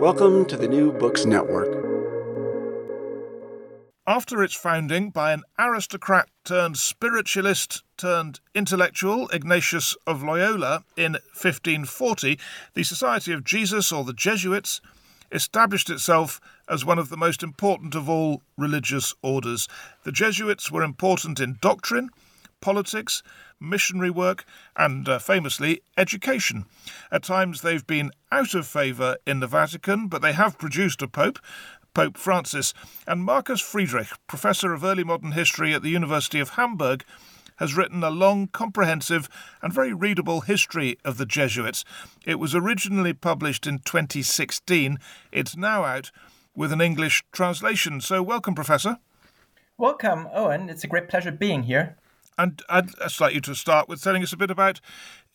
Welcome to the New Books Network. After its founding by an aristocrat turned spiritualist turned intellectual, Ignatius of Loyola, in 1540, the Society of Jesus, or the Jesuits, established itself as one of the most important of all religious orders. The Jesuits were important in doctrine, politics, missionary work, and uh, famously, education. At times they've been out of favour in the Vatican, but they have produced a pope. Pope Francis and Markus Friedrich, professor of early modern history at the University of Hamburg, has written a long, comprehensive, and very readable history of the Jesuits. It was originally published in 2016. It's now out with an English translation. So, welcome, Professor. Welcome, Owen. It's a great pleasure being here. And I'd like you to start with telling us a bit about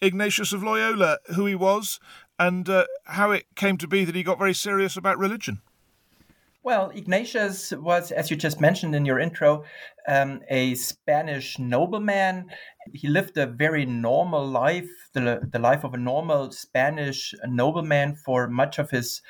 Ignatius of Loyola, who he was, and uh, how it came to be that he got very serious about religion. Well, Ignatius was, as you just mentioned in your intro, um, a Spanish nobleman. He lived a very normal life, the, the life of a normal Spanish nobleman for much of his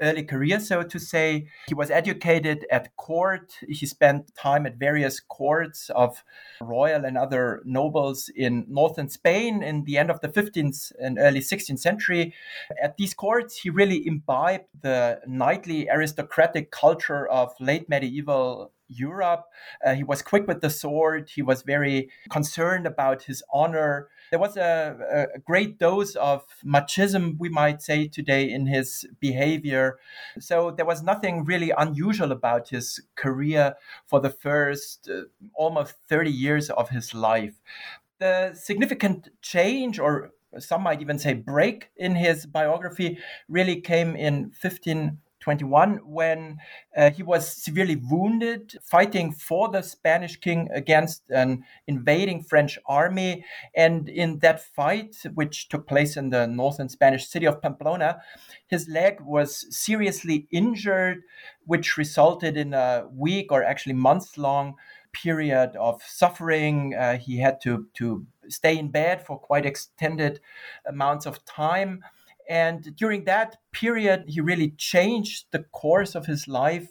early career, so to say. He was educated at court. He spent time at various courts of royal and other nobles in northern Spain in the end of the 15th and early 16th century. At these courts, he really imbibed the knightly aristocratic culture of late medieval Europe. Uh, he was quick with the sword. He was very concerned about his honor. There was a, a, great dose of machism, we might say today, in his behavior. So there was nothing really unusual about his career for the first uh, almost 30 years of his life. The significant change, or some might even say break, in his biography really came in 15. 21 when uh, he was severely wounded fighting for the Spanish king against an invading French army. And in that fight, which took place in the northern Spanish city of Pamplona, his leg was seriously injured, which resulted in a week or actually months long period of suffering. Uh, he had to, to stay in bed for quite extended amounts of time. And during that period, he really changed the course of his life.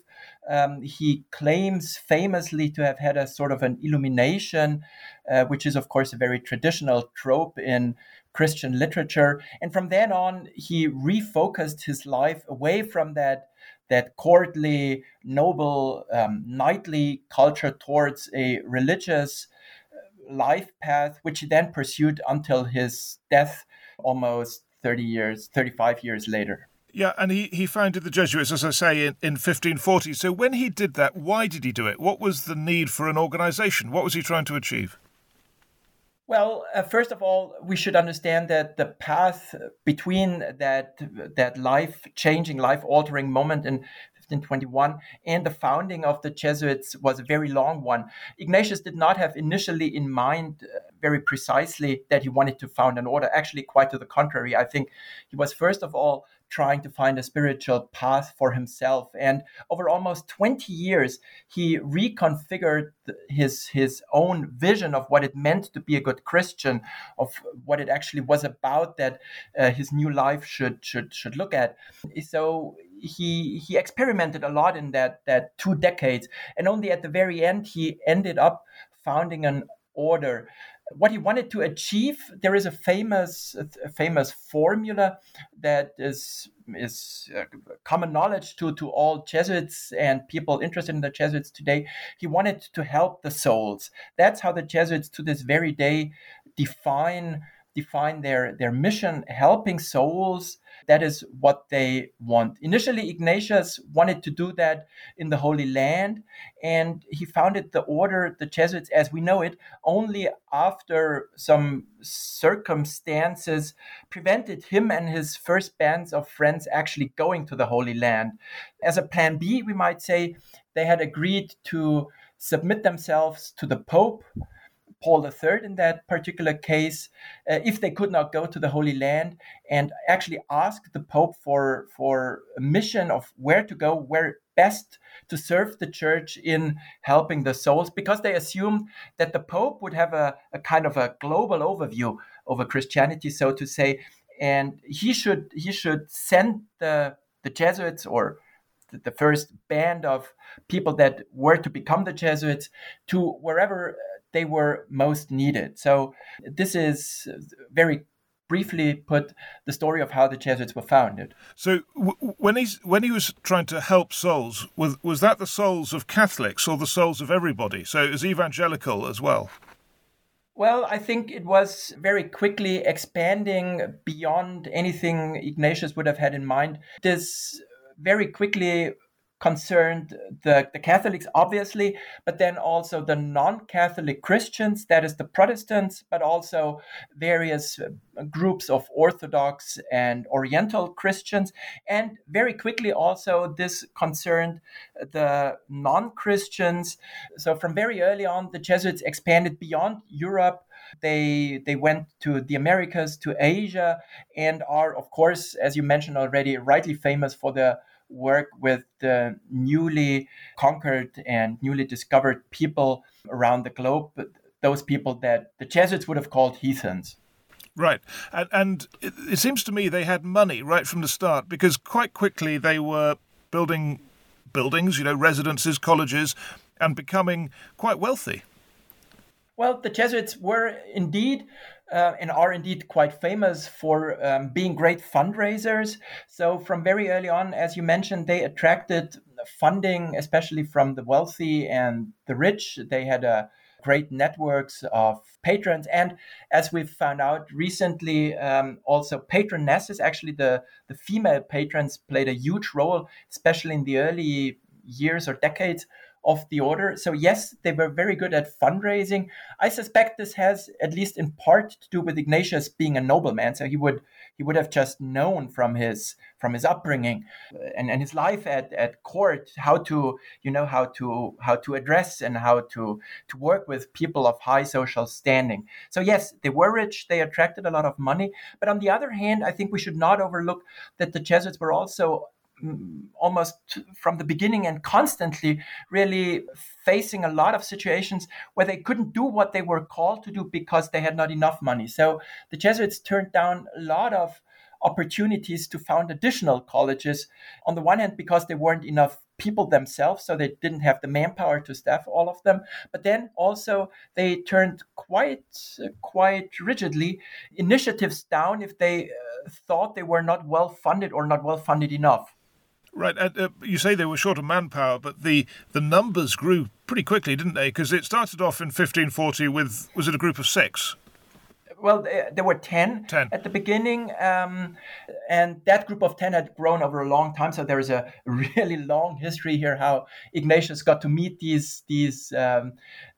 Um, he claims famously to have had a sort of an illumination, uh, which is, of course, a very traditional trope in Christian literature. And from then on, he refocused his life away from that that courtly, noble, um, knightly culture towards a religious uh, life path, which he then pursued until his death almost 30 years, 35 years later. Yeah, and he, he founded the Jesuits, as I say, in, in 1540. So when he did that, why did he do it? What was the need for an organization? What was he trying to achieve? Well, uh, first of all, we should understand that the path between that that life changing, life altering moment in 1521 and the founding of the Jesuits was a very long one. Ignatius did not have initially in mind uh, very precisely that he wanted to found an order. Actually, quite to the contrary. I think he was first of all trying to find a spiritual path for himself. And over almost 20 years, he reconfigured his, his own vision of what it meant to be a good Christian, of what it actually was about that uh, his new life should, should, should look at. So he he experimented a lot in that that two decades and only at the very end he ended up founding an order what he wanted to achieve there is a famous a famous formula that is is uh, common knowledge to to all jesuits and people interested in the jesuits today he wanted to help the souls that's how the jesuits to this very day define define their, their mission, helping souls. That is what they want. Initially, Ignatius wanted to do that in the Holy Land, and he founded the order, the Jesuits as we know it, only after some circumstances prevented him and his first bands of friends actually going to the Holy Land. As a plan B, we might say, they had agreed to submit themselves to the Pope Paul III in that particular case, uh, if they could not go to the Holy Land, and actually ask the Pope for for a mission of where to go, where best to serve the church in helping the souls, because they assumed that the Pope would have a, a kind of a global overview over Christianity, so to say, and he should he should send the the Jesuits or the first band of people that were to become the Jesuits to wherever they were most needed. So this is uh, very briefly put the story of how the Jesuits were founded. So w- when he's when he was trying to help souls, was was that the souls of Catholics or the souls of everybody? So it was evangelical as well. Well, I think it was very quickly expanding beyond anything Ignatius would have had in mind. This very quickly concerned the, the Catholics, obviously, but then also the non Catholic Christians, that is the Protestants, but also various uh, groups of Orthodox and Oriental Christians. And very quickly, also, this concerned the non Christians. So, from very early on, the Jesuits expanded beyond Europe. They they went to the Americas, to Asia, and are, of course, as you mentioned already, rightly famous for the work with the newly conquered and newly discovered people around the globe, those people that the Jesuits would have called heathens. Right. And, and it, it, seems to me they had money right from the start because quite quickly they were building buildings, you know, residences, colleges, and becoming quite wealthy. Well, the Jesuits were indeed uh, and are indeed quite famous for um, being great fundraisers. So, from very early on, as you mentioned, they attracted funding, especially from the wealthy and the rich. They had a great networks of patrons. And as we've found out recently, um, also patronesses, actually the, the female patrons played a huge role, especially in the early years or decades of the order. So yes, they were very good at fundraising. I suspect this has at least in part to do with Ignatius being a nobleman. So he would he would have just known from his from his upbringing uh, and, and his life at, at court how to you know how to how to address and how to to work with people of high social standing. So yes, they were rich, they attracted a lot of money. But on the other hand, I think we should not overlook that the Jesuits were also almost from the beginning and constantly really facing a lot of situations where they couldn't do what they were called to do because they had not enough money. So the Jesuits turned down a lot of opportunities to found additional colleges. On the one hand, because there weren't enough people themselves, so they didn't have the manpower to staff all of them. But then also they turned quite, quite rigidly initiatives down if they uh, thought they were not well funded or not well funded enough. Right, uh, you say they were short of manpower, but the the numbers grew pretty quickly, didn't they? Because it started off in 1540 with was it a group of six? well, there were 10, 10. at the beginning. Um, and that group of 10 had grown over a long time. So there is a really long history here how Ignatius got to meet these, these, um,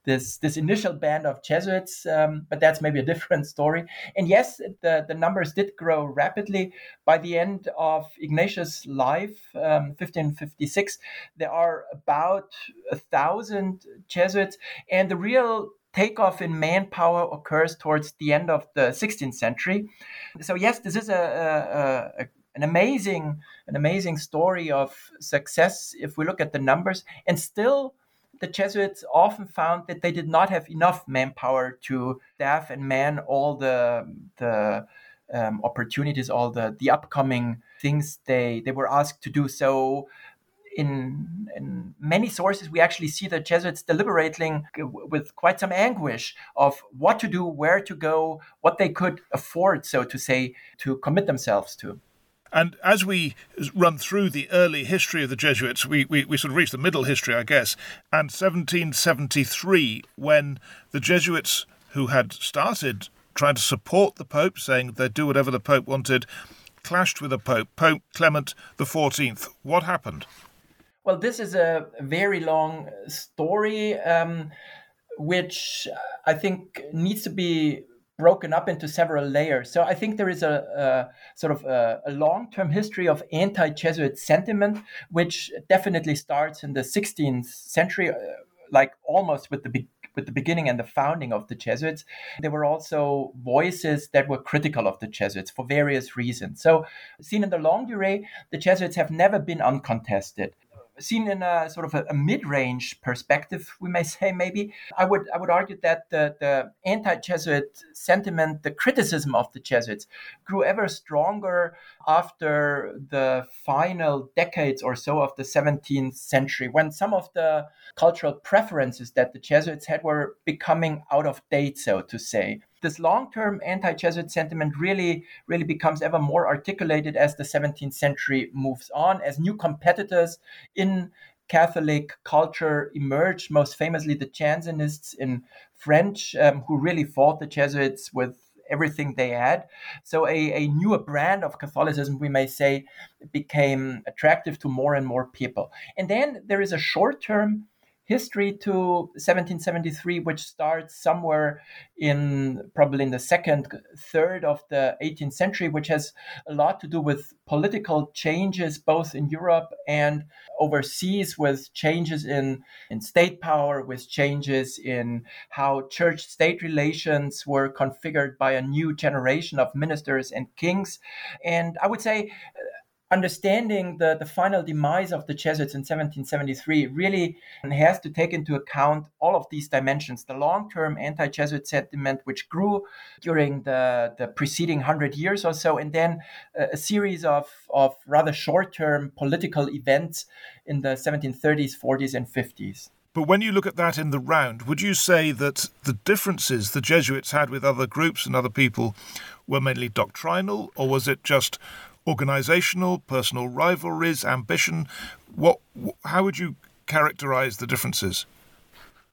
this, this initial band of Jesuits. Um, but that's maybe a different story. And yes, the, the numbers did grow rapidly. By the end of Ignatius' life, 1556, um, there are about a thousand Jesuits. And the real takeoff in manpower occurs towards the end of the 16th century. So yes, this is a, a, a, an amazing an amazing story of success if we look at the numbers. And still, the Jesuits often found that they did not have enough manpower to staff and man all the the um, opportunities, all the the upcoming things they they were asked to do. So in, in many sources, we actually see the Jesuits deliberating with quite some anguish of what to do, where to go, what they could afford, so to say, to commit themselves to. And as we run through the early history of the Jesuits, we, we, we, sort of reach the middle history, I guess, and 1773, when the Jesuits who had started trying to support the Pope, saying they'd do whatever the Pope wanted, clashed with the Pope, Pope Clement XIV. What happened? Well, this is a very long story, um, which I think needs to be broken up into several layers. So I think there is a, a sort of a, a long-term history of anti-Jesuit sentiment, which definitely starts in the 16th century, uh, like almost with the be- with the beginning and the founding of the Jesuits. There were also voices that were critical of the Jesuits for various reasons. So, seen in the longue durée, the Jesuits have never been uncontested seen in a sort of a, a, mid-range perspective, we may say maybe, I would I would argue that the, the anti-Jesuit sentiment, the criticism of the Jesuits, grew ever stronger after the final decades or so of the 17th century, when some of the cultural preferences that the Jesuits had were becoming out of date, so to say this long-term anti-Jesuit sentiment really, really becomes ever more articulated as the 17th century moves on, as new competitors in Catholic culture emerge, most famously the Jansenists in French, um, who really fought the Jesuits with everything they had. So a, a newer brand of Catholicism, we may say, became attractive to more and more people. And then there is a short-term history to 1773, which starts somewhere in probably in the second third of the 18th century, which has a lot to do with political changes both in Europe and overseas, with changes in, in state power, with changes in how church state relations were configured by a new generation of ministers and kings. And I would say understanding the, the final demise of the Jesuits in 1773 really has to take into account all of these dimensions the long term anti Jesuit sentiment, which grew during the, the preceding 100 years or so, and then a, a series of, of rather short term political events in the 1730s, 40s, and 50s. But when you look at that in the round, would you say that the differences the Jesuits had with other groups and other people were mainly doctrinal, or was it just organizational, personal rivalries, ambition? What? How would you characterize the differences?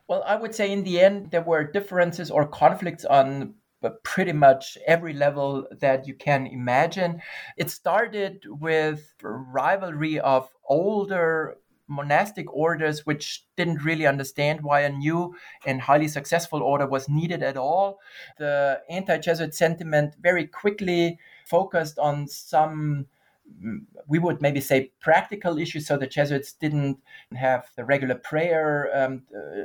Well, I would say in the end there were differences or conflicts on uh, pretty much every level that you can imagine. It started with rivalry of older monastic orders which didn't really understand why a new and highly successful order was needed at all. The anti Jesuit sentiment very quickly focused on some mm, we would maybe say practical issues so the jesuits didn't have the regular prayer um, uh,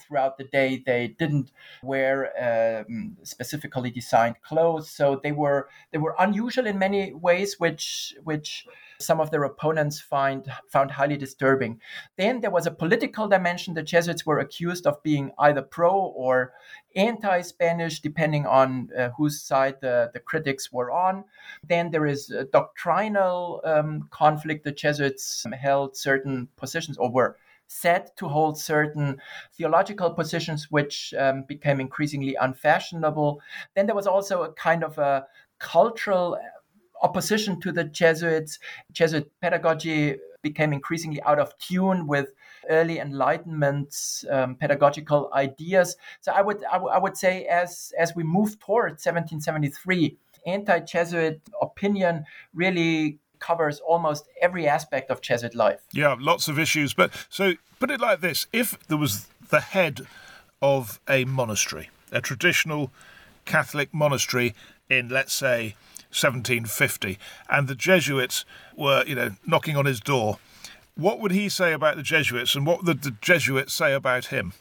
throughout the day they didn't wear um, specifically designed clothes so they were they were unusual in many ways which which some of their opponents find found highly disturbing. Then there was a political dimension. The Jesuits were accused of being either pro or anti-Spanish, depending on uh, whose side the, the critics were on. Then there is a doctrinal um, conflict. The Jesuits held certain positions or were said to hold certain theological positions, which um, became increasingly unfashionable. Then there was also a kind of a cultural opposition to the Jesuits. Jesuit pedagogy became increasingly out of tune with early Enlightenment um, pedagogical ideas. So I would, I, w- I would say as as we move towards 1773, anti-Jesuit opinion really covers almost every aspect of Jesuit life. Yeah, lots of issues. But so put it like this: if there was the head of a monastery, a traditional Catholic monastery in, let's say, 1750, and the Jesuits were, you know, knocking on his door. What would he say about the Jesuits, and what would the Jesuits say about him?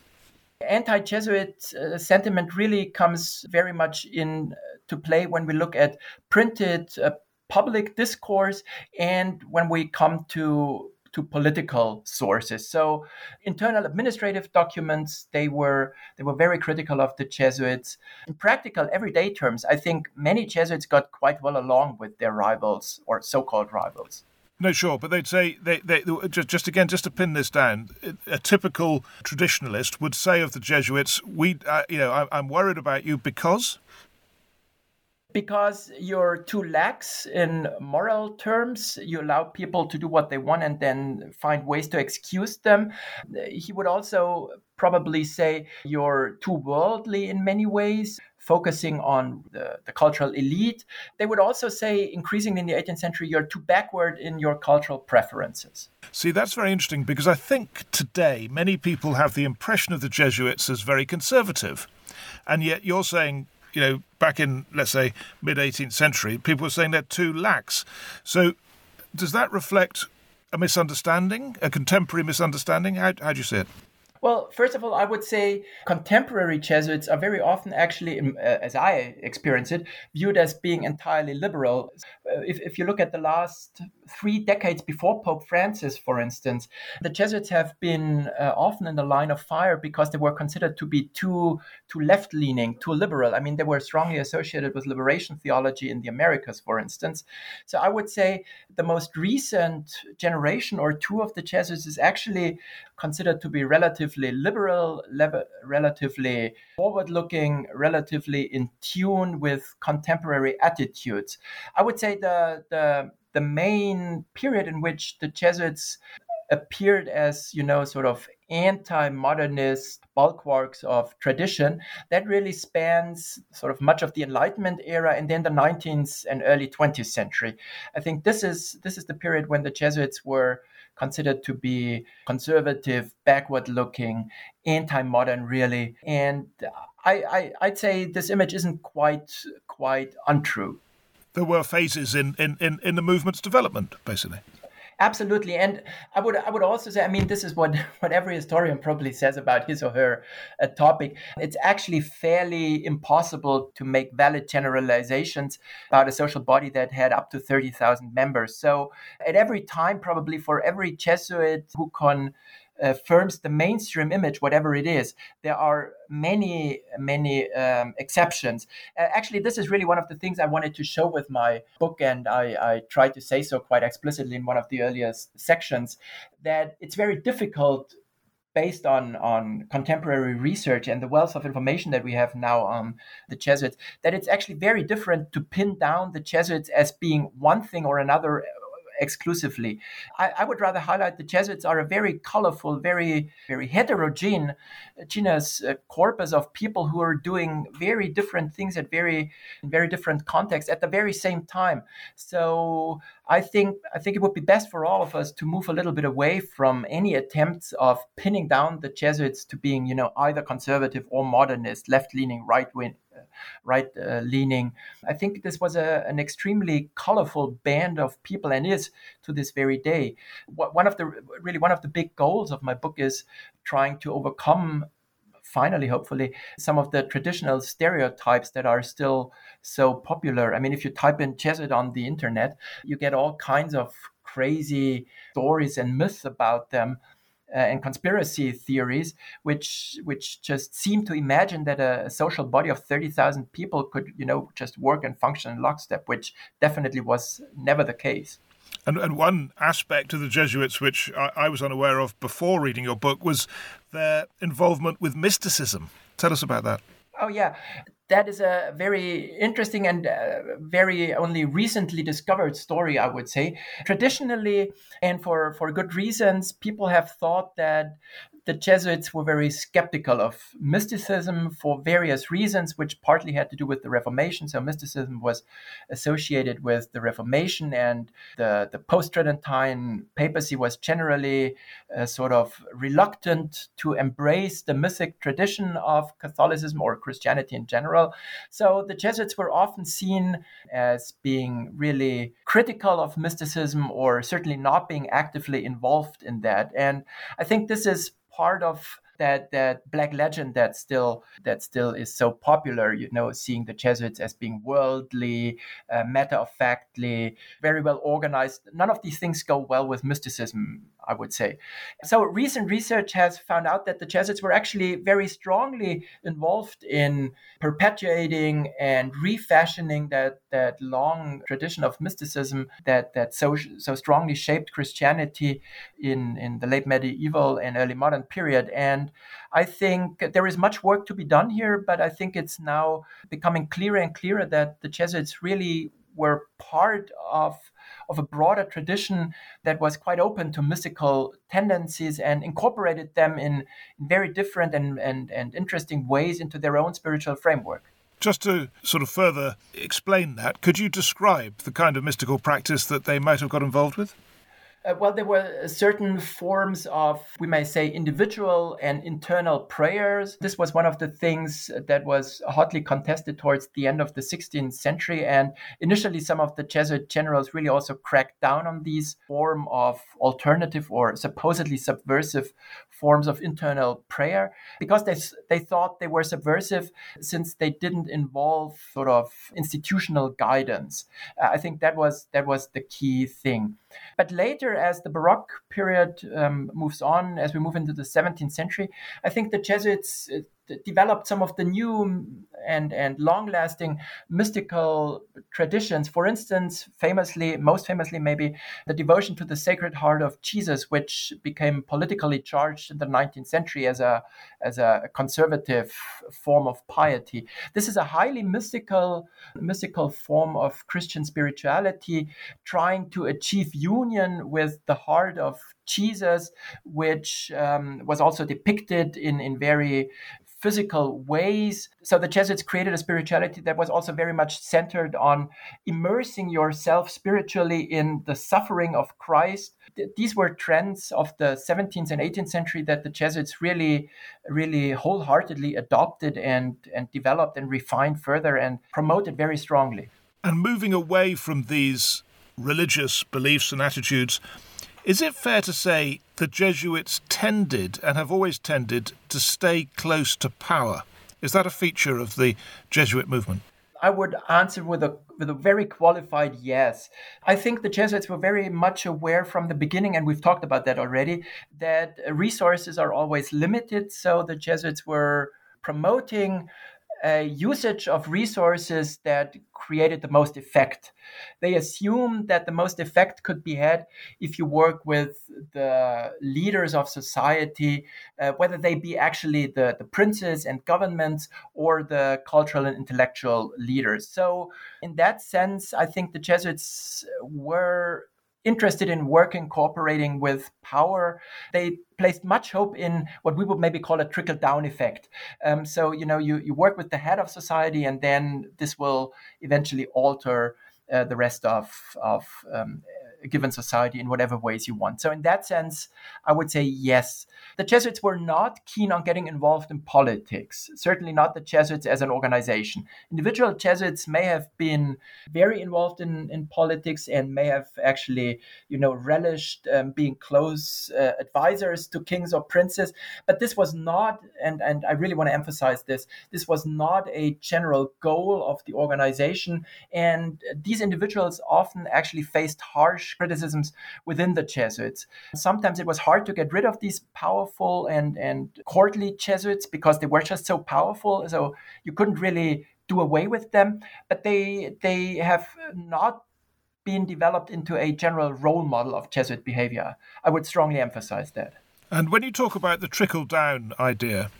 Anti-Jesuit uh, sentiment really comes very much in uh, to play when we look at printed uh, public discourse and when we come to to political sources. So internal administrative documents, they were they were very critical of the Jesuits. In practical everyday terms, I think many Jesuits got quite well along with their rivals or so-called rivals. No, sure, but they'd say they, they just, just again just to pin this down. A typical traditionalist would say of the Jesuits, "We, uh, you know, I, I'm worried about you because." Because you're too lax in moral terms. You allow people to do what they want and then find ways to excuse them. He would also probably say you're too worldly in many ways. focusing on the, the, cultural elite. They would also say, increasingly in the 18th century, you're too backward in your cultural preferences. See, that's very interesting because I think today many people have the impression of the Jesuits as very conservative. And yet you're saying, you know, back in, let's say, mid 18th century, people were saying they're too lax. So does that reflect a misunderstanding, a contemporary misunderstanding? How, how do you see it? Well, first of all, I would say contemporary Jesuits are very often actually, uh, as I experience it, viewed as being entirely liberal. Uh, if, if you look at the last three decades before Pope Francis, for instance, the Jesuits have been uh, often in the line of fire because they were considered to be too, too left leaning, too liberal. I mean, they were strongly associated with liberation theology in the Americas, for instance. So I would say the most recent generation or two of the Jesuits is actually considered to be relatively liberal, relatively forward looking, relatively in tune with contemporary attitudes. I would say the, the, the main period in which the Jesuits appeared as, you know, sort of anti-modernist bulwarks of tradition that really spans sort of much of the enlightenment era and then the 19th and early 20th century i think this is this is the period when the jesuits were considered to be conservative, backward looking, anti modern, really. And I, I, would say this image isn't quite quite untrue. There were phases in, in, in, in the movement's development, basically. Absolutely, and I would I would also say I mean this is what what every historian probably says about his or her uh, topic. It's actually fairly impossible to make valid generalizations about a social body that had up to thirty thousand members. So at every time, probably for every Jesuit who can affirms the mainstream image, whatever it is. There are many, many um, exceptions. Uh, actually, this is really one of the things I wanted to show with my book, and I, I tried to say so quite explicitly in one of the earliest sections that it's very difficult based on on contemporary research and the wealth of information that we have now on the Jesuits, that it's actually very different to pin down the Jesuits as being one thing or another exclusively. I, I, would rather highlight the Jesuits are a very colorful, very very heterogeneous uh, corpus of people who are doing very different things at very very different contexts at the very same time. So I think I think it would be best for all of us to move a little bit away from any attempts of pinning down the Jesuits to being you know either conservative or modernist, left leaning, right wing right uh, leaning. I think this was a, an extremely colorful band of people and is to this very day. One of the really one of the big goals of my book is trying to overcome finally, hopefully, some of the traditional stereotypes that are still so popular. I mean, if you type in Jesuit on the internet, you get all kinds of crazy stories and myths about them uh, and conspiracy theories, which which just seem to imagine that a, a social body of thirty thousand people could, you know, just work and function in lockstep, which definitely was never the case. And, and one aspect of the Jesuits, which I, I was unaware of before reading your book, was their involvement with mysticism. Tell us about that. Oh yeah, that is a very interesting and uh, very only recently discovered story, I would say. Traditionally, and for, for good reasons, people have thought that the Jesuits were very skeptical of mysticism for various reasons, which partly had to do with the Reformation. So, mysticism was associated with the Reformation, and the, the post Tridentine papacy was generally uh, sort of reluctant to embrace the mythic tradition of Catholicism or Christianity in general. So, the Jesuits were often seen as being really critical of mysticism or certainly not being actively involved in that. And I think this is part of that that black legend that still that still is so popular. You know, seeing the Jesuits as being worldly, uh, matter of factly, very well organized. None of these things go well with mysticism I would say. So recent research has found out that the Jesuits were actually very strongly involved in perpetuating and refashioning that, that long tradition of mysticism that, that so, so strongly shaped Christianity in, in the late medieval and early modern period. And I think there is much work to be done here, but I think it's now becoming clearer and clearer that the Jesuits really were part of of a broader tradition that was quite open to mystical tendencies and incorporated them in, in very different and, and, and interesting ways into their own spiritual framework. Just to sort of further explain that, could you describe the kind of mystical practice that they might have got involved with? Uh, well, there were certain forms of, we may say, individual and internal prayers. This was one of the things that was hotly contested towards the end of the 16th century. And initially, some of the Jesuit generals really also cracked down on these form of alternative or supposedly subversive forms of internal prayer because they, they thought they were subversive since they didn't involve sort of institutional guidance. Uh, I think that was that was the key thing. But later, as the Baroque period um, moves on, as we move into the 17th century, I think the Jesuits uh, developed some of the new and, and long lasting mystical traditions. For instance, famously, most famously, maybe the devotion to the Sacred Heart of Jesus, which became politically charged in the 19th century as a, as a conservative form of piety. This is a highly mystical, mystical form of Christian spirituality, trying to achieve union with the heart of Jesus, which um, was also depicted in, in very physical ways. So the Jesuits created a spirituality that was also very much centered on immersing yourself spiritually in the suffering of Christ. These were trends of the 17th and 18th century that the Jesuits really, really wholeheartedly adopted and, and developed and refined further and promoted very strongly. And moving away from these religious beliefs and attitudes, is it fair to say the Jesuits tended and have always tended to stay close to power? Is that a feature of the Jesuit movement? I would answer with a with a very qualified yes. I think the Jesuits were very much aware from the beginning, and we've talked about that already, that resources are always limited. So the Jesuits were promoting usage of resources that created the most effect. They assume that the most effect could be had if you work with the leaders of society, uh, whether they be actually the, the princes and governments or the cultural and intellectual leaders. So, in that sense, I think the Jesuits were interested in working, cooperating with power. They placed much hope in what we would maybe call a trickle down effect. Um, so, you know, you, you work with the head of society, and then this will eventually alter uh, the rest of, of um, given society in whatever ways you want. So, in that sense, I would say yes. The Jesuits were not keen on getting involved in politics, certainly not the Jesuits as an organization. Individual Jesuits may have been very involved in, in politics and may have actually, you know, relished um, being close uh, advisors to kings or princes, but this was not, and, and I really want to emphasize this, this was not a general goal of the organization. And these individuals often actually faced harsh criticisms within the Jesuits. Sometimes it was hard to get rid of these powerful and, and courtly Jesuits because they were just so powerful. So you couldn't really do away with them. But they they have not been developed into a general role model of Jesuit behavior. I would strongly emphasize that. And when you talk about the trickle down idea,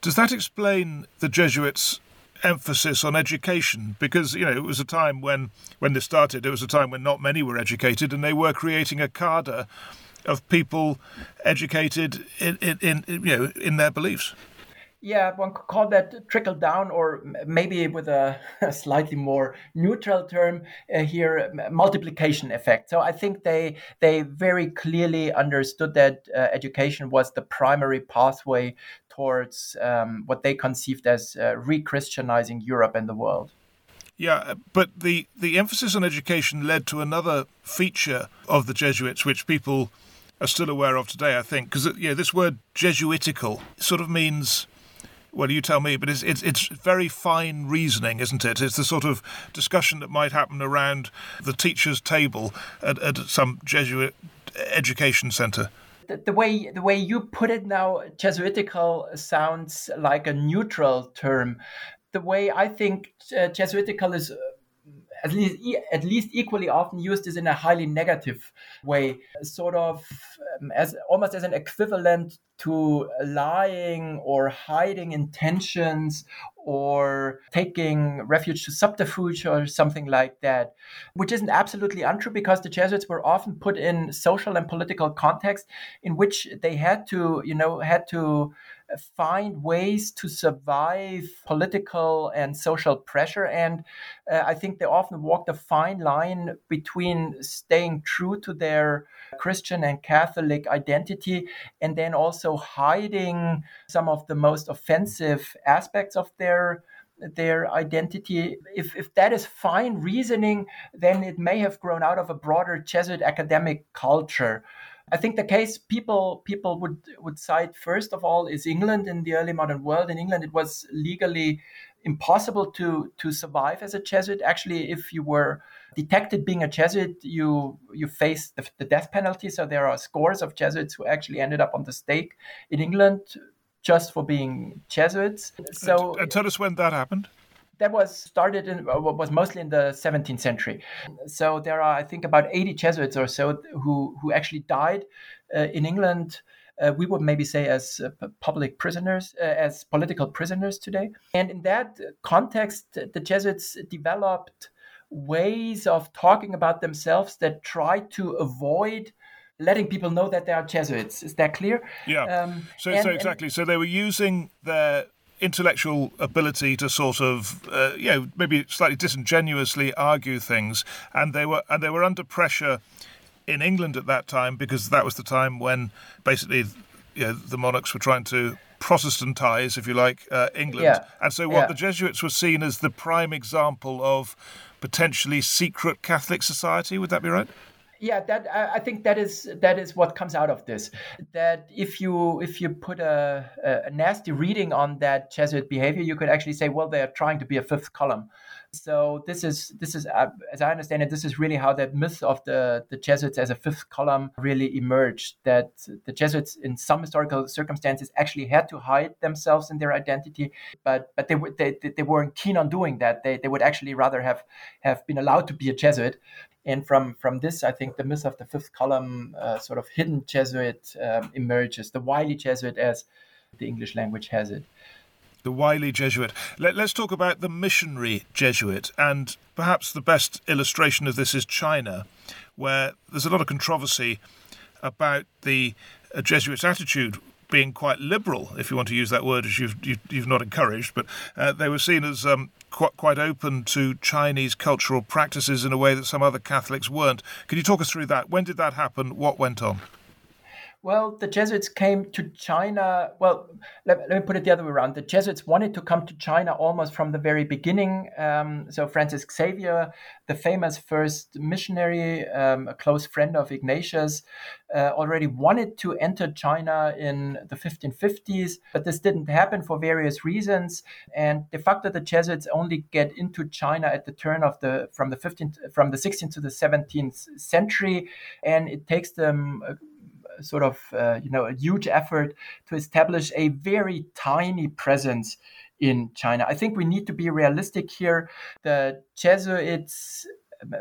does that explain the Jesuits' emphasis on education because you know it was a time when when this started it was a time when not many were educated and they were creating a cadre of people educated in, in, in you know in their beliefs yeah, one could call that trickle down, or maybe with a, a slightly more neutral term uh, here, multiplication effect. So I think they they very clearly understood that uh, education was the primary pathway towards um, what they conceived as uh, re-Christianizing Europe and the world. Yeah, but the the emphasis on education led to another feature of the Jesuits, which people are still aware of today, I think, because you know, this word Jesuitical sort of means well, you tell me, but it's, it's it's very fine reasoning, isn't it? It's the sort of discussion that might happen around the teacher's table at, at some Jesuit education centre. The, way the way you put it now, Jesuitical sounds like a neutral term. The way I think uh, Jesuitical is at least at least equally often used is in a highly negative way, sort of um, as almost as an equivalent to lying or hiding intentions or taking refuge to subterfuge or something like that, which isn't absolutely untrue because the Jesuits were often put in social and political context in which they had to, you know, had to find ways to survive political and social pressure. And uh, I think they often walked a fine line between staying true to their Christian and Catholic identity and then also hiding some of the most offensive aspects of their their identity. If, if that is fine reasoning, then it may have grown out of a broader Jesuit academic culture. I think the case people people would would cite first of all is England in the early modern world. In England, it was legally impossible to to survive as a Jesuit. Actually, if you were detected being a Jesuit, you you face the, the death penalty. So there are scores of Jesuits who actually ended up on the stake in England just for being Jesuits. Uh, so and, and tell us when that happened that was started in was mostly in the 17th century. So there are, I think, about 80 Jesuits or so who who actually died uh, in England. Uh, we would maybe say as uh, public prisoners, uh, as political prisoners today. And in that context, the Jesuits developed ways of talking about themselves that try to avoid letting people know that they are Jesuits. Is that clear? Yeah. Um, so, and, so exactly. And, so they were using their intellectual ability to sort of, uh, you know, maybe slightly disingenuously argue things, and they were and they were under pressure in England at that time because that was the time when basically, you know, the monarchs were trying to Protestantize, if you like, uh, England, yeah. and so what yeah. the Jesuits were seen as the prime example of potentially secret Catholic society. Would that be right? Yeah that i think that is that is what comes out of this. That if you if you put a, a nasty reading on that jesuit behavior you could actually say well they're trying to be a fifth column. So this is this is uh, as i understand it this is really how that myth of the the jesuits as a fifth column really emerged that the jesuits in some historical circumstances actually had to hide themselves in their identity but but they they, they weren't keen on doing that. They, they would actually rather have have been allowed to be a jesuit and from from this, I think the myth of the fifth column, uh, sort of hidden Jesuit, um, emerges. The wily Jesuit, as the English language has it. The wily Jesuit. Let, us talk about the missionary Jesuit, and perhaps the best illustration of this is China, where there's a lot of controversy about the uh, Jesuits' attitude being quite liberal, if you want to use that word, as you've you, have you have not encouraged, but uh, they were seen as um, quite quite open to Chinese cultural practices in a way that some other Catholics weren't. Can you talk us through that? When did that happen? What went on? Well, the Jesuits came to China. Well, let, let, me put it the other way around. The Jesuits wanted to come to China almost from the very beginning. Um, so, Francis Xavier, the famous first missionary, um, a close friend of Ignatius, uh, already wanted to enter China in the 1550s, but this didn't happen for various reasons. And de facto, the Jesuits only get into China at the turn of the from the 15th from the 16th to the 17th century, and it takes them sort of uh, you know a huge effort to establish a very tiny presence in China. I think we need to be realistic here. The Jesuits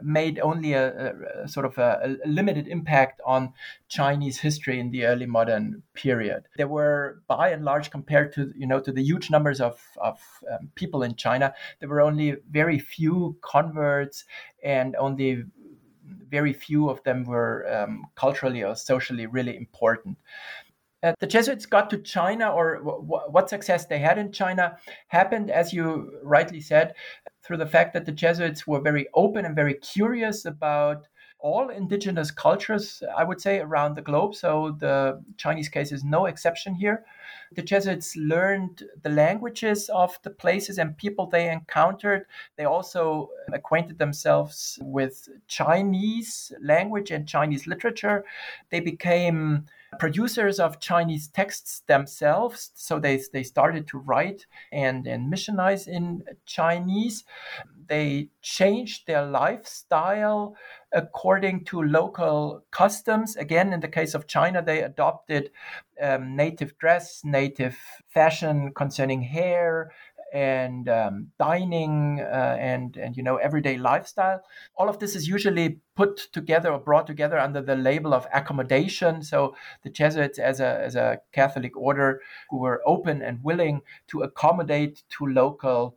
made only a, a sort of a, a, limited impact on Chinese history in the early modern period. There were, by and large, compared to you know to the huge numbers of of um, people in China, there were only very few converts and only very few of them were um, culturally or socially really important. Uh, the Jesuits got to China, or w- what success they had in China happened, as you rightly said, through the fact that the Jesuits were very open and very curious about all indigenous cultures, I would say, around the globe. So the Chinese case is no exception here. The Jesuits learned the languages of the places and people they encountered. They also acquainted themselves with Chinese language and Chinese literature. They became producers of Chinese texts themselves. So they, they started to write and, and missionize in Chinese. They changed their lifestyle according to local customs. Again, in the case of China, they adopted um, native dress, native fashion concerning hair, and um, dining uh, and and you know everyday lifestyle. All of this is usually put together or brought together under the label of accommodation. So the Jesuits, as a as a Catholic order, who were open and willing to accommodate to local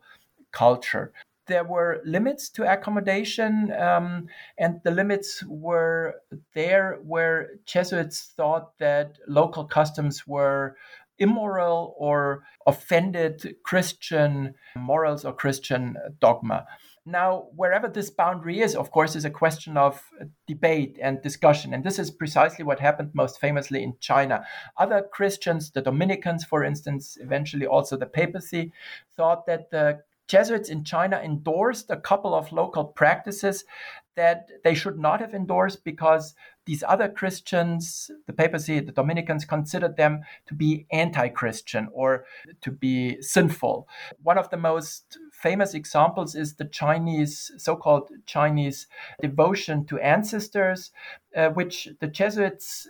culture there were limits to accommodation, um, and the limits were there where Jesuits thought that local customs were immoral or offended Christian morals or Christian dogma. Now, wherever this boundary is, of course, is a question of debate and discussion. And this is precisely what happened most famously in China. Other Christians, the Dominicans, for instance, eventually also the papacy, thought that the Jesuits in China endorsed a couple of local practices that they should not have endorsed because these other Christians, the papacy, the Dominicans, considered them to be anti Christian or to be sinful. One of the most famous examples is the Chinese, so called Chinese devotion to ancestors, uh, which the Jesuits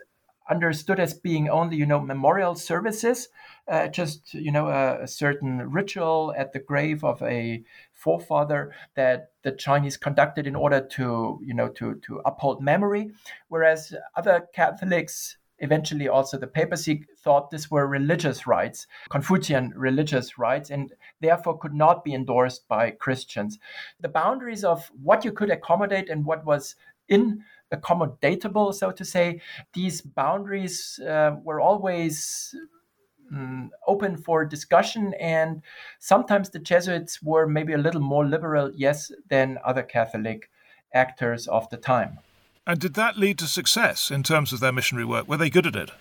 understood as being only, you know, memorial services, uh, just, you know, a, a, certain ritual at the grave of a forefather that the Chinese conducted in order to, you know, to, to uphold memory. Whereas other Catholics, eventually also the papacy, thought this were religious rites, Confucian religious rites, and therefore could not be endorsed by Christians. The boundaries of what you could accommodate and what was in accommodatable, so to say. These boundaries uh, were always um, open for discussion, and sometimes the Jesuits were maybe a little more liberal, yes, than other Catholic actors of the time. And did that lead to success in terms of their missionary work? Were they good at it?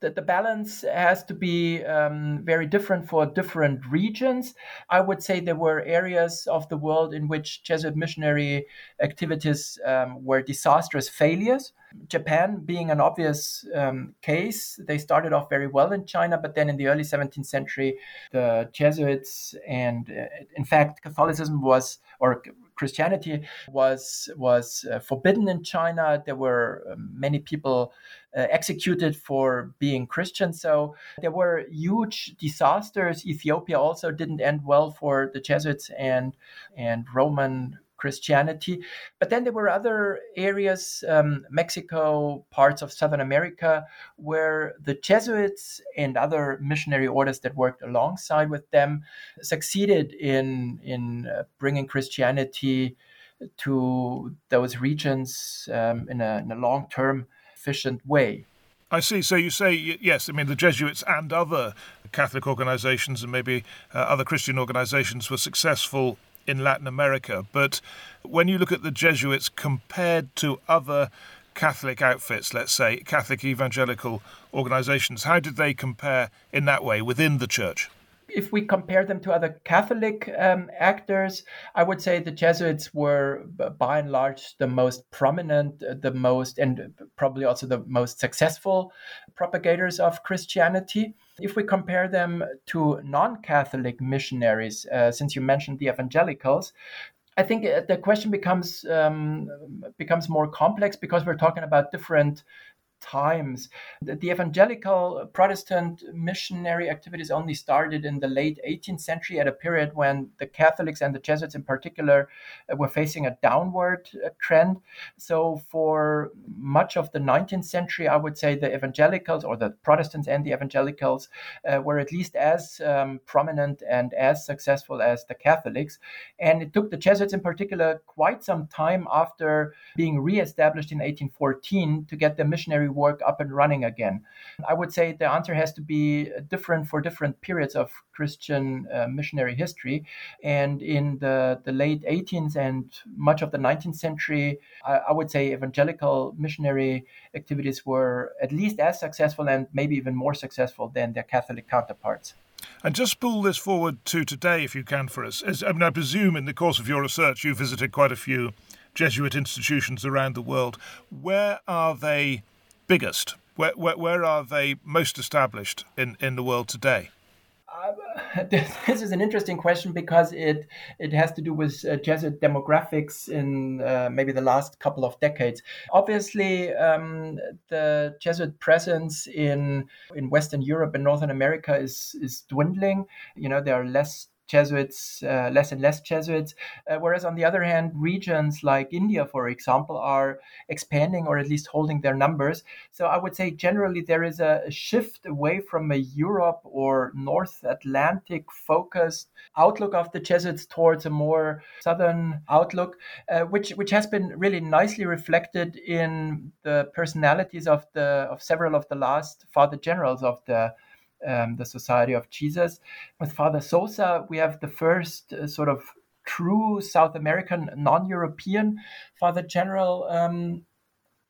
That the balance has to be um, very different for different regions. I would say there were areas of the world in which Jesuit missionary activities um, were disastrous failures. Japan being an obvious um, case, they started off very well in China, but then in the early 17th century, the Jesuits and, uh, in fact, Catholicism was, or Christianity was was uh, forbidden in China. There were um, many people uh, executed for being Christian. So there were huge disasters. Ethiopia also didn't end well for the Jesuits and and Roman Christianity. But then there were other areas, um, Mexico, parts of Southern America, where the Jesuits and other missionary orders that worked alongside with them succeeded in in uh, bringing Christianity to those regions um, in a, a long term efficient way. I see. So you say yes. I mean, the Jesuits and other Catholic organizations and maybe uh, other Christian organizations were successful in Latin America. But when you look at the Jesuits compared to other Catholic outfits, let's say Catholic evangelical organizations, how did they compare in that way within the church? If we compare them to other Catholic um, actors, I would say the Jesuits were, by and large, the most prominent, uh, the most, and probably also the most successful propagators of Christianity. If we compare them to non Catholic missionaries, uh, since you mentioned the evangelicals, I think uh, the question becomes um, becomes more complex because we're talking about different times. The, the, evangelical Protestant missionary activities only started in the late 18th century at a period when the Catholics and the Jesuits in particular uh, were facing a downward uh, trend. So, for much of the 19th century, I would say the evangelicals or the Protestants and the evangelicals uh, were at least as um, prominent and as successful as the Catholics. And it took the Jesuits in particular quite some time after being re-established in 1814 to get the missionary work up and running again? I would say the answer has to be different for different periods of Christian uh, missionary history. And in the, the late 18th and much of the 19th century, I, I would say evangelical missionary activities were at least as successful and maybe even more successful than their Catholic counterparts. And just pull this forward to today, if you can, for us. As, I mean, I presume in the course of your research, you visited quite a few Jesuit institutions around the world. Where are they biggest? Where, where, where are they most established in, in the world today? Uh, this is an interesting question because it it has to do with uh, Jesuit demographics in uh, maybe the last couple of decades. Obviously, um, the Jesuit presence in in Western Europe and Northern America is is dwindling. You know, there are less Jesuits, uh, less and less Jesuits. Uh, whereas on the other hand, regions like India, for example, are expanding or at least holding their numbers. So I would say generally there is a shift away from a Europe or North Atlantic focused outlook of the Jesuits towards a more southern outlook, uh, which which has been really nicely reflected in the personalities of the of several of the last father generals of the um, the Society of Jesus. With Father Sosa, we have the first uh, sort of true South American, non European Father General um,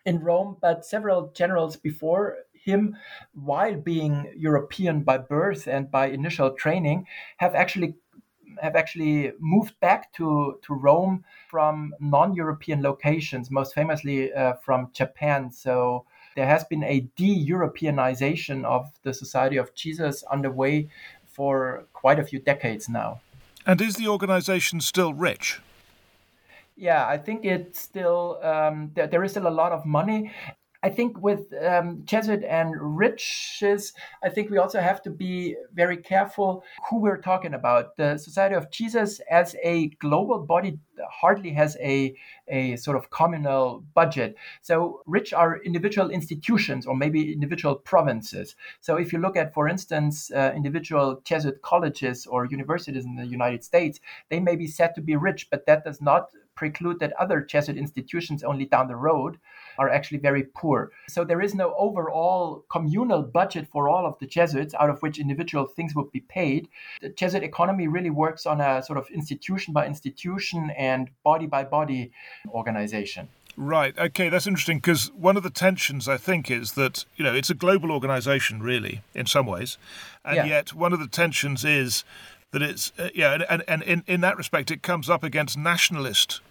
in Rome, but several generals before him, while being European by birth and by initial training, have actually have actually moved back to, to Rome from non-European locations, most famously uh, from Japan. So there has been a de-Europeanization of the Society of Jesus underway for quite a few decades now. And is the organization still rich? Yeah, I think it's still um, there, there is still a lot of money. I think with um, Jesuit and riches, I think we also have to be very careful who we're talking about. The Society of Jesus, as a global body, hardly has a, a sort of communal budget. So rich are individual institutions or maybe individual provinces. So if you look at, for instance, uh, individual Jesuit colleges or universities in the United States, they may be said to be rich, but that does not preclude that other Jesuit institutions only down the road are actually very poor. So there is no overall communal budget for all of the Jesuits out of which individual things would be paid. The Jesuit economy really works on a sort of institution by institution and body by body organization. Right. Okay, that's interesting because one of the tensions I think is that you know it's a global organization really in some ways, and yeah. yet one of the tensions is that it's uh, yeah, and, and in in that respect it comes up against nationalist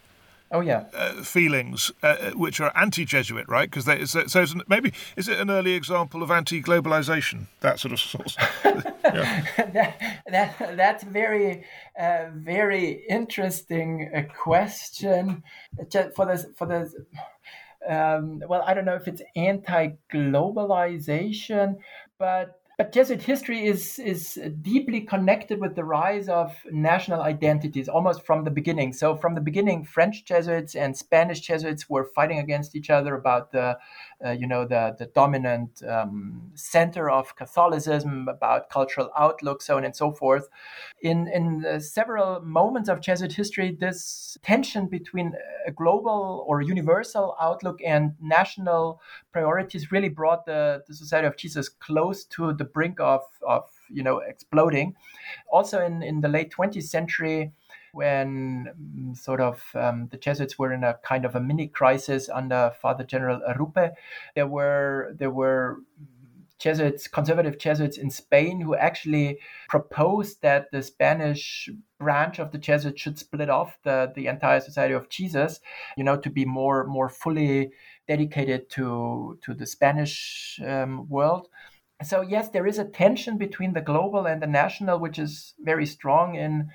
Oh yeah, uh, feelings uh, uh which are anti-Jesuit, right? Because so, so maybe is it an early example of anti-globalization? That sort of source. that, that, that's very uh, very interesting uh, question. For this for this. Um, well, I don't know if it's anti-globalization, but but Jesuit history is is deeply connected with the rise of national identities almost from the beginning. So from the beginning, French Jesuits and Spanish Jesuits were fighting against each other about the uh, you know the the dominant um, center of Catholicism, about cultural outlook, so on and so forth. In in uh, several moments of Jesuit history, this tension between a global or universal outlook and national priorities really brought the, the Society of Jesus close to the brink of of you know exploding. Also in in the late 20th century when mm, sort of um, the Jesuits were in a kind of a mini crisis under Father General Arrupe. There were there were Jesuits, conservative Jesuits in Spain, who actually proposed that the Spanish branch of the Jesuits should split off the, the entire Society of Jesus, you know, to be more more fully dedicated to to the Spanish um, world. So yes, there is a tension between the global and the national, which is very strong in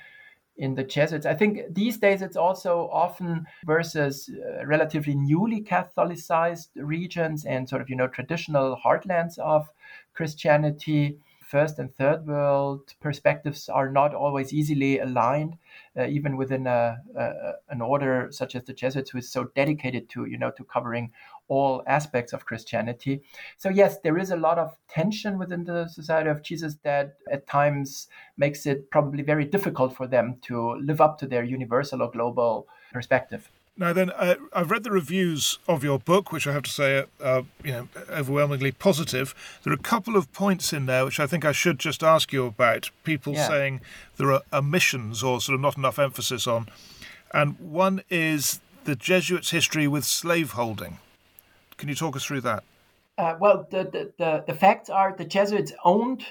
in the Jesuits. I think these days it's also often versus uh, relatively newly Catholicized regions and sort of, you know, traditional heartlands of Christianity. First and third world perspectives are not always easily aligned, uh, even within a, a, an order such as the Jesuits, who is so dedicated to, you know, to covering all aspects of Christianity. So, yes, there is a lot of tension within the Society of Jesus that at times makes it probably very difficult for them to live up to their universal or global perspective. Now, then, uh, I've read the reviews of your book, which I have to say are, you know, overwhelmingly positive. There are a couple of points in there which I think I should just ask you about. People yeah. saying there are omissions or sort of not enough emphasis on. And one is the Jesuits' history with slaveholding. Can you talk us through that? Uh, well, the, the, the, the, facts are the Jesuits owned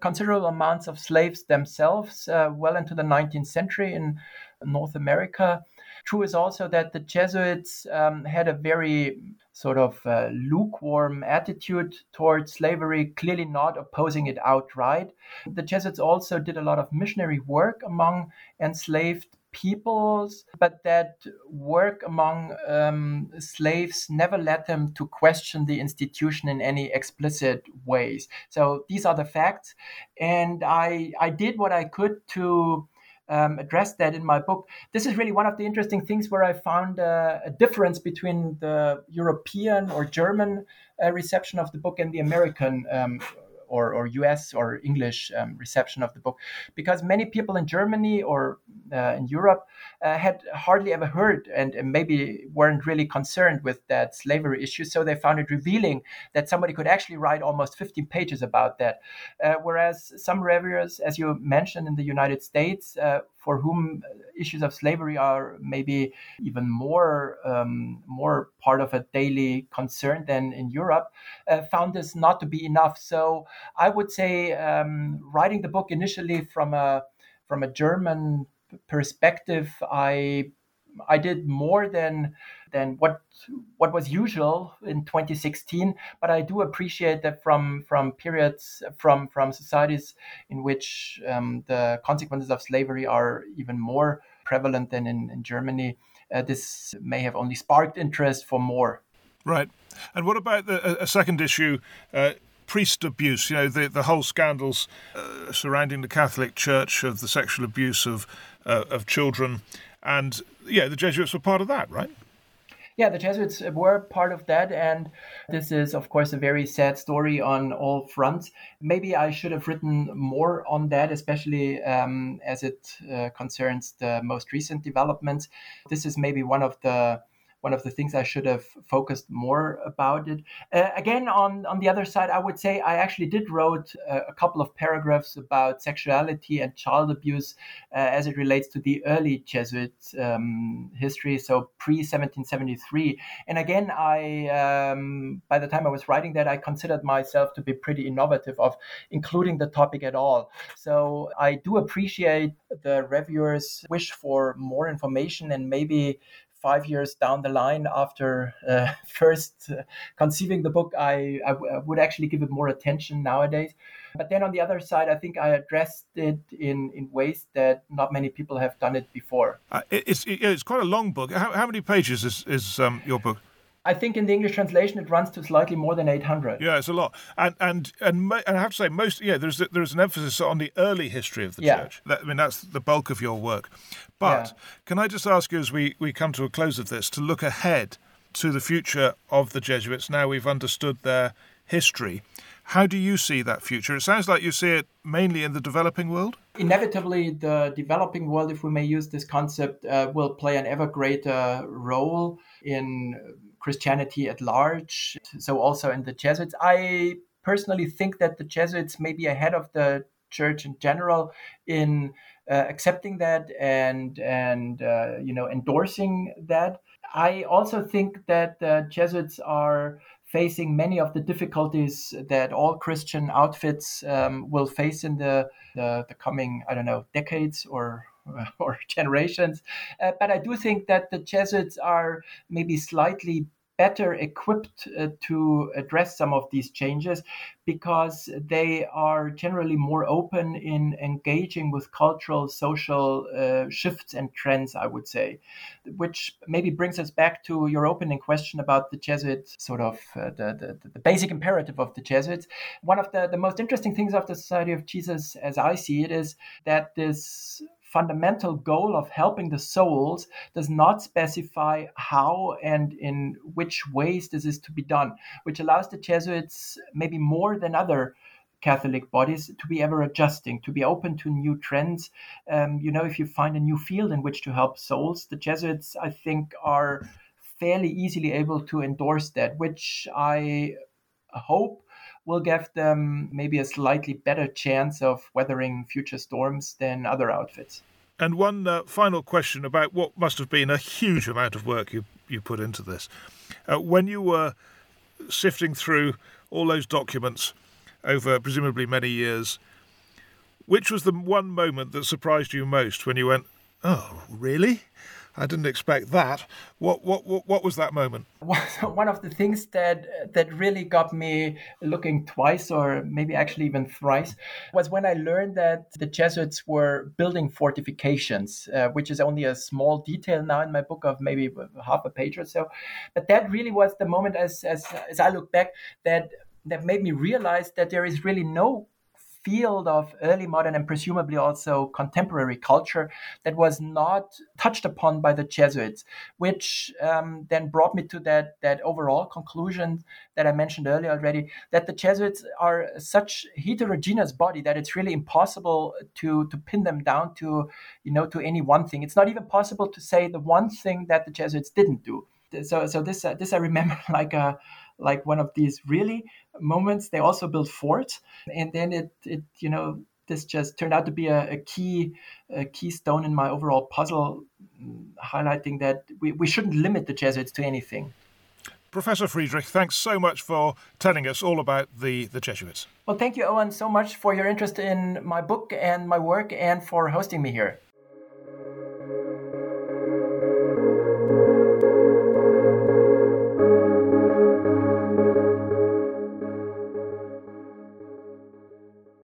considerable amounts of slaves themselves uh, well into the 19th century in North America. True is also that the Jesuits um, had a very sort of uh, lukewarm attitude towards slavery, clearly not opposing it outright. The Jesuits also did a lot of missionary work among enslaved peoples, but that work among um, slaves never led them to question the institution in any explicit ways. So these are the facts, and I I did what I could to. Um, address that in my book. This is really one of the interesting things where I found a difference between the European or German uh, reception of the book and the American um, or, or US or English um, reception of the book, because many people in Germany or uh, in Europe uh, had hardly ever heard and, and, maybe weren't really concerned with that slavery issue. So they found it revealing that somebody could actually write almost 15 pages about that. Uh, whereas some reviewers, as you mentioned in the United States, uh, for whom issues of slavery are maybe even more um, more part of a daily concern than in Europe, uh, found this not to be enough. So I would say um, writing the book initially from a from a German perspective, I I did more than than what what was usual in 2016. But I do appreciate that from from periods from from societies in which um, the consequences of slavery are even more prevalent than in, in Germany, uh, this may have only sparked interest for more. Right. And what about the, a second issue? Uh, priest abuse, you know, the, the whole scandals uh, surrounding the Catholic Church of the sexual abuse of uh, of children, and yeah, the Jesuits were part of that, right? Yeah, the Jesuits were part of that, and this is, of course, a very sad story on all fronts. Maybe I should have written more on that, especially um, as it uh, concerns the most recent developments. This is maybe one of the one of the things I should have focused more about it. Uh, again, on on the other side, I would say I actually did wrote a, a couple of paragraphs about sexuality and child abuse uh, as it relates to the early Jesuit um, history, so pre 1773. And again, I um, by the time I was writing that, I considered myself to be pretty innovative of including the topic at all. So I do appreciate the reviewers' wish for more information and maybe five years down the line after uh, first uh, conceiving the book, I, I, w- I would actually give it more attention nowadays. But then on the other side, I think I addressed it in, in ways that not many people have done it before. Uh, it's, it's quite a long book. How, how many pages is, is um, your book? I think in the English translation it runs to slightly more than 800. Yeah, it's a lot, and and and, and I have to say, most yeah, there's there's an emphasis on the early history of the yeah. church. That, I mean, that's the bulk of your work. But yeah. can I just ask you, as we we come to a close of this, to look ahead to the future of the Jesuits? Now we've understood their history. How do you see that future? It sounds like you see it mainly in the developing world. Inevitably, the developing world, if we may use this concept, uh, will play an ever greater role in Christianity at large. So also in the Jesuits. I personally think that the Jesuits may be ahead of the church in general in uh, accepting that and and uh, you know endorsing that. I also think that the Jesuits are facing many of the difficulties that all Christian outfits um, will face in the, the, the coming I don't know decades or or generations. Uh, but I do think that the Jesuits are maybe slightly better equipped uh, to address some of these changes because they are generally more open in engaging with cultural, social uh, shifts and trends, I would say, which maybe brings us back to your opening question about the Jesuits, sort of uh, the, the, the, basic imperative of the Jesuits. One of the, the most interesting things of the Society of Jesus, as I see it, is that this fundamental goal of helping the souls does not specify how and in which ways this is to be done, which allows the Jesuits, maybe more than other Catholic bodies, to be ever adjusting, to be open to new trends. Um, you know, if you find a new field in which to help souls, the Jesuits, I think, are fairly easily able to endorse that, which I hope will give them maybe a slightly better chance of weathering future storms than other outfits. And one uh, final question about what must have been a huge amount of work you, you put into this. Uh, when you were sifting through all those documents over presumably many years, which was the one moment that surprised you most when you went, oh, really? I didn't expect that. What what what, what was that moment? One of the things that that really got me looking twice, or maybe actually even thrice, was when I learned that the Jesuits were building fortifications, uh, which is only a small detail now in my book of maybe half a page or so. But that really was the moment, as as as I look back, that that made me realize that there is really no field of early modern and presumably also contemporary culture that was not touched upon by the Jesuits, which um, then brought me to that, that overall conclusion that I mentioned earlier already that the Jesuits are such heterogeneous body that it's really impossible to, to pin them down to, you know, to any one thing. It's not even possible to say the one thing that the Jesuits didn't do. So, so this, uh, this I remember like a, like one of these really moments. They also built forts, and then it it you know this just turned out to be a, a key a keystone in my overall puzzle, mm, highlighting that we, we shouldn't limit the Jesuits to anything. Professor Friedrich, thanks so much for telling us all about the, the Jesuits. Well, thank you, Owen, so much for your interest in my book and my work and for hosting me here.